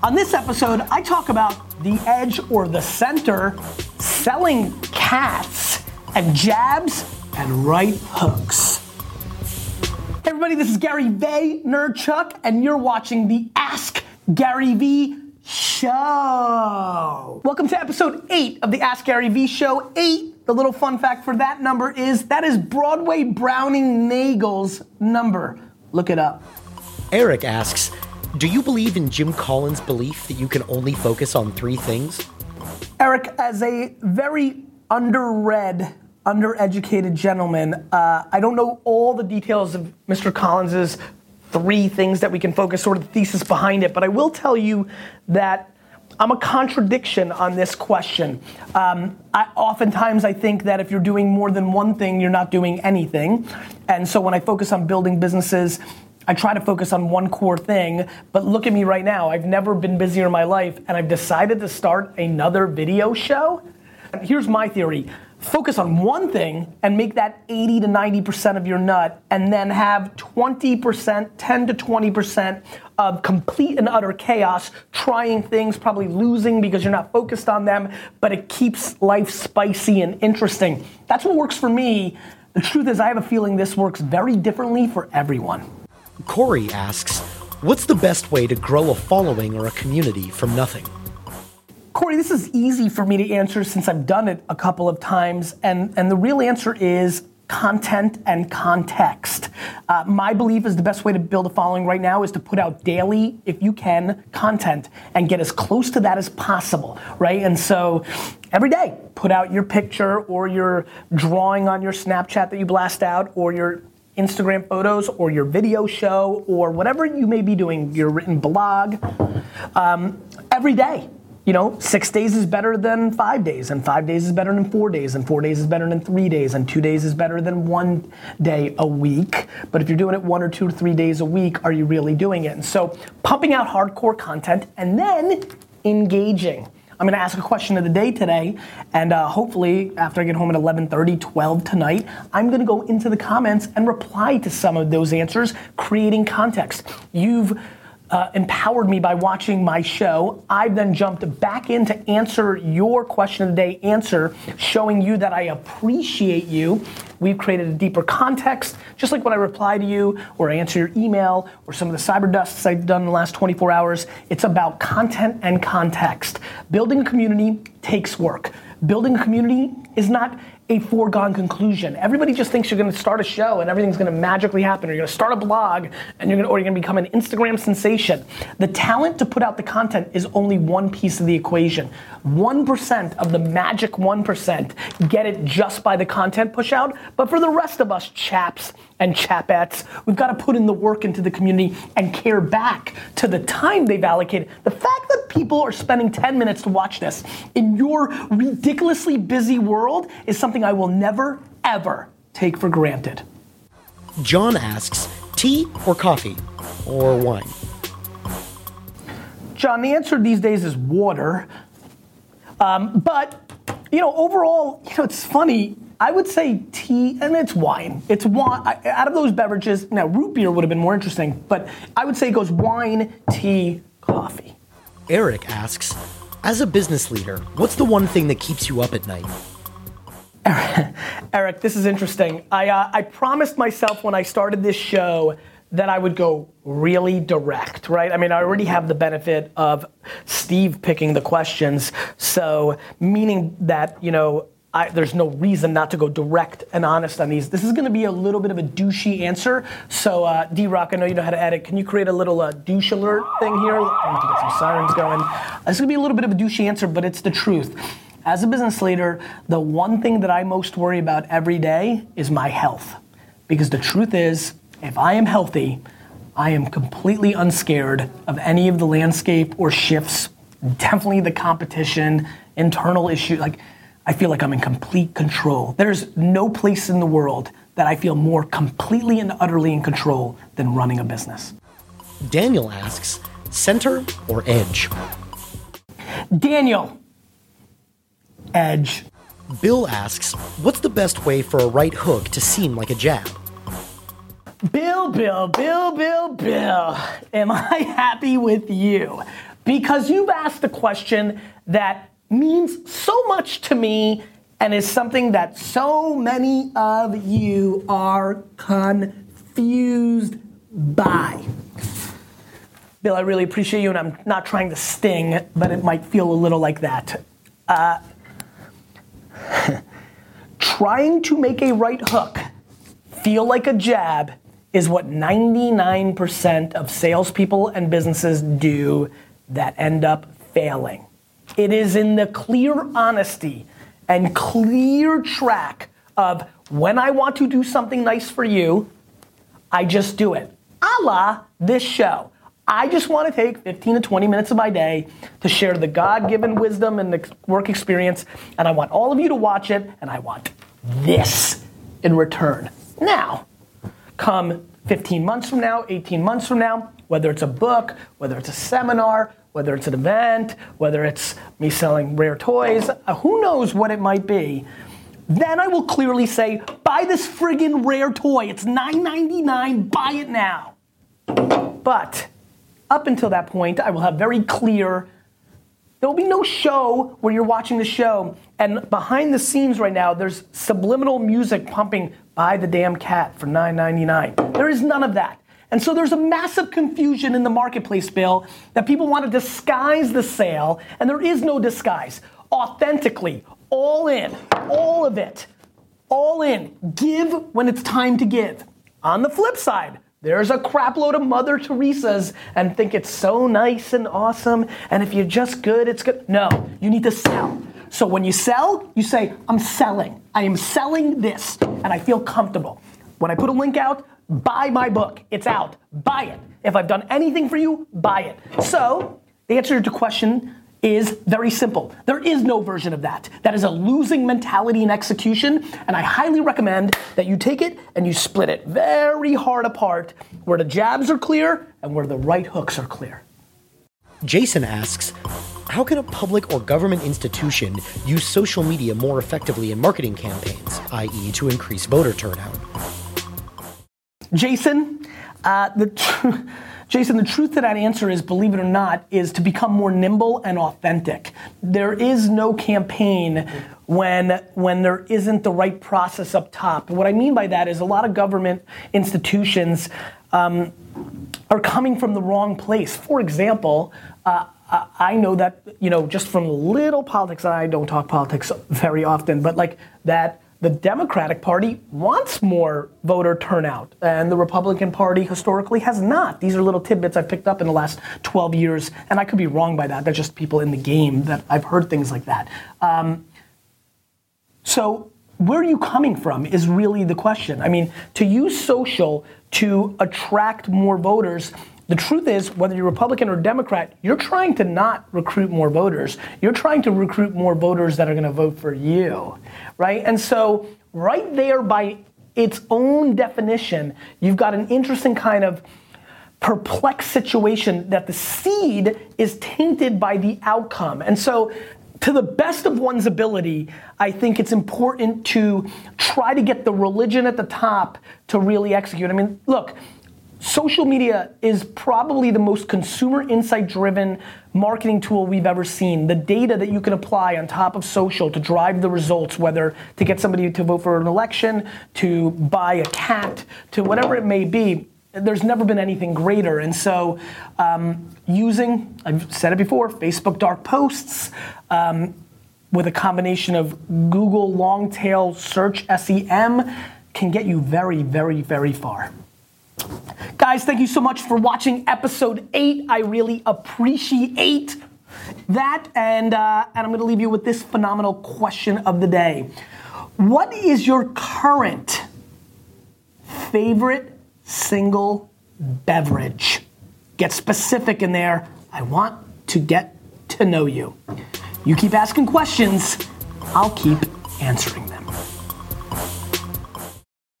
On this episode, I talk about the edge or the center, selling cats, and jabs and right hooks. Hey everybody, this is Gary Vaynerchuk, and you're watching the Ask Gary Vee Show. Welcome to episode eight of the Ask Gary Vee Show. Eight, the little fun fact for that number is that is Broadway Browning Nagle's number. Look it up. Eric asks, do you believe in Jim Collins' belief that you can only focus on three things? Eric, as a very underread, undereducated gentleman, uh, I don't know all the details of Mr. Collins's three things that we can focus, sort of the thesis behind it, but I will tell you that I'm a contradiction on this question. Um, I, oftentimes, I think that if you're doing more than one thing, you're not doing anything. And so when I focus on building businesses, I try to focus on one core thing, but look at me right now. I've never been busier in my life, and I've decided to start another video show. Here's my theory focus on one thing and make that 80 to 90% of your nut, and then have 20%, 10 to 20% of complete and utter chaos, trying things, probably losing because you're not focused on them, but it keeps life spicy and interesting. That's what works for me. The truth is, I have a feeling this works very differently for everyone. Corey asks, what's the best way to grow a following or a community from nothing? Corey, this is easy for me to answer since I've done it a couple of times, and, and the real answer is content and context. Uh, my belief is the best way to build a following right now is to put out daily, if you can, content and get as close to that as possible, right? And so every day, put out your picture or your drawing on your Snapchat that you blast out or your Instagram photos or your video show or whatever you may be doing, your written blog, um, every day. You know, six days is better than five days, and five days is better than four days, and four days is better than three days, and two days is better than one day a week. But if you're doing it one or two or three days a week, are you really doing it? And so, pumping out hardcore content and then engaging. I'm going to ask a question of the day today, and uh, hopefully, after I get home at 11:30, 12 tonight, I'm going to go into the comments and reply to some of those answers, creating context. You've uh, empowered me by watching my show. I've then jumped back in to answer your question of the day answer, showing you that I appreciate you. We've created a deeper context, just like when I reply to you or I answer your email or some of the Cyberdusts I've done in the last 24 hours. It's about content and context. Building a community takes work. Building a community is not a foregone conclusion. Everybody just thinks you're to start a show and everything's to magically happen, or you're to start a blog and you're to, or you're to become an Instagram sensation. The talent to put out the content is only one piece of the equation. 1% of the magic 1% get it just by the content push out, but for the rest of us chaps and chapettes, we've got to put in the work into the community and care back to the time they've allocated. The fact that people are spending 10 minutes to watch this in your ridiculously busy world is something I will never, ever take for granted. John asks, tea or coffee or wine? John, the answer these days is water. Um, but, you know, overall, you know, it's funny. I would say tea, and it's wine. It's wine. Out of those beverages, now root beer would have been more interesting, but I would say it goes wine, tea, coffee. Eric asks, as a business leader, what's the one thing that keeps you up at night? Eric, this is interesting. I, uh, I promised myself when I started this show that I would go really direct, right? I mean, I already have the benefit of Steve picking the questions, so meaning that, you know, I, there's no reason not to go direct and honest on these. This is going to be a little bit of a douchey answer. So, uh, DRock, I know you know how to edit. Can you create a little uh, douche alert thing here? I need to get some sirens going. This is going to be a little bit of a douchey answer, but it's the truth. As a business leader, the one thing that I most worry about every day is my health. Because the truth is, if I am healthy, I am completely unscared of any of the landscape or shifts, definitely the competition, internal issues. Like, I feel like I'm in complete control. There's no place in the world that I feel more completely and utterly in control than running a business. Daniel asks, center or edge? Daniel, edge. Bill asks, what's the best way for a right hook to seem like a jab? Bill, Bill, Bill, Bill, Bill, am I happy with you? because you've asked a question that means so much to me and is something that so many of you are confused by. Bill, I really appreciate you, and I'm not trying to sting, but it might feel a little like that. Uh, trying to make a right hook feel like a jab is what 99% of salespeople and businesses do that end up failing. It is in the clear honesty and clear track of when I want to do something nice for you, I just do it. A la this show. I just want to take 15 to 20 minutes of my day to share the God given wisdom and the work experience, and I want all of you to watch it, and I want this in return. Now, come 15 months from now, 18 months from now, whether it's a book, whether it's a seminar, whether it's an event, whether it's me selling rare toys, uh, who knows what it might be. Then I will clearly say, buy this friggin' rare toy. It's $9.99, buy it now. But up until that point, I will have very clear. There will be no show where you're watching the show, and behind the scenes right now, there's subliminal music pumping "Buy the damn cat for $9.99." There is none of that. And so there's a massive confusion in the marketplace, Bill, that people want to disguise the sale, and there is no disguise. Authentically, all in, all of it, all in. Give when it's time to give. On the flip side, there's a crapload of Mother Teresa's and think it's so nice and awesome, and if you're just good, it's good. No, you need to sell. So when you sell, you say, I'm selling. I am selling this, and I feel comfortable. When I put a link out, buy my book. It's out. Buy it. If I've done anything for you, buy it. So, the answer to question is very simple. There is no version of that. That is a losing mentality and execution, and I highly recommend that you take it and you split it very hard apart where the jabs are clear and where the right hooks are clear. Jason asks, how can a public or government institution use social media more effectively in marketing campaigns, i.e., to increase voter turnout? Jason, uh, the tr- Jason, the truth to that answer is, believe it or not, is to become more nimble and authentic. There is no campaign when when there isn't the right process up top. what I mean by that is a lot of government institutions um, are coming from the wrong place. For example. Uh, I know that, you know, just from little politics, I don't talk politics very often, but like that the Democratic Party wants more voter turnout, and the Republican Party historically has not. These are little tidbits I've picked up in the last 12 years, and I could be wrong by that. They're just people in the game that I've heard things like that. Um, so, where are you coming from is really the question. I mean, to use social to attract more voters the truth is, whether you're Republican or Democrat, you're trying to not recruit more voters. You're trying to recruit more voters that are going to vote for you, right? And so, right there, by its own definition, you've got an interesting kind of perplexed situation that the seed is tainted by the outcome. And so, to the best of one's ability, I think it's important to try to get the religion at the top to really execute. I mean, look, social media is probably the most consumer insight driven marketing tool we've ever seen. The data that you can apply on top of social to drive the results, whether to get somebody to vote for an election, to buy a cat, to whatever it may be, there's never been anything greater. And so, um, using, I've said it before, Facebook dark posts, um, with a combination of Google long tail search SEM can get you very, very, very far. Guys, thank you so much for watching episode eight. I really appreciate that. And, uh, and I'm going to leave you with this phenomenal question of the day What is your current favorite single beverage? Get specific in there. I want to get to know you. You keep asking questions, I'll keep answering them.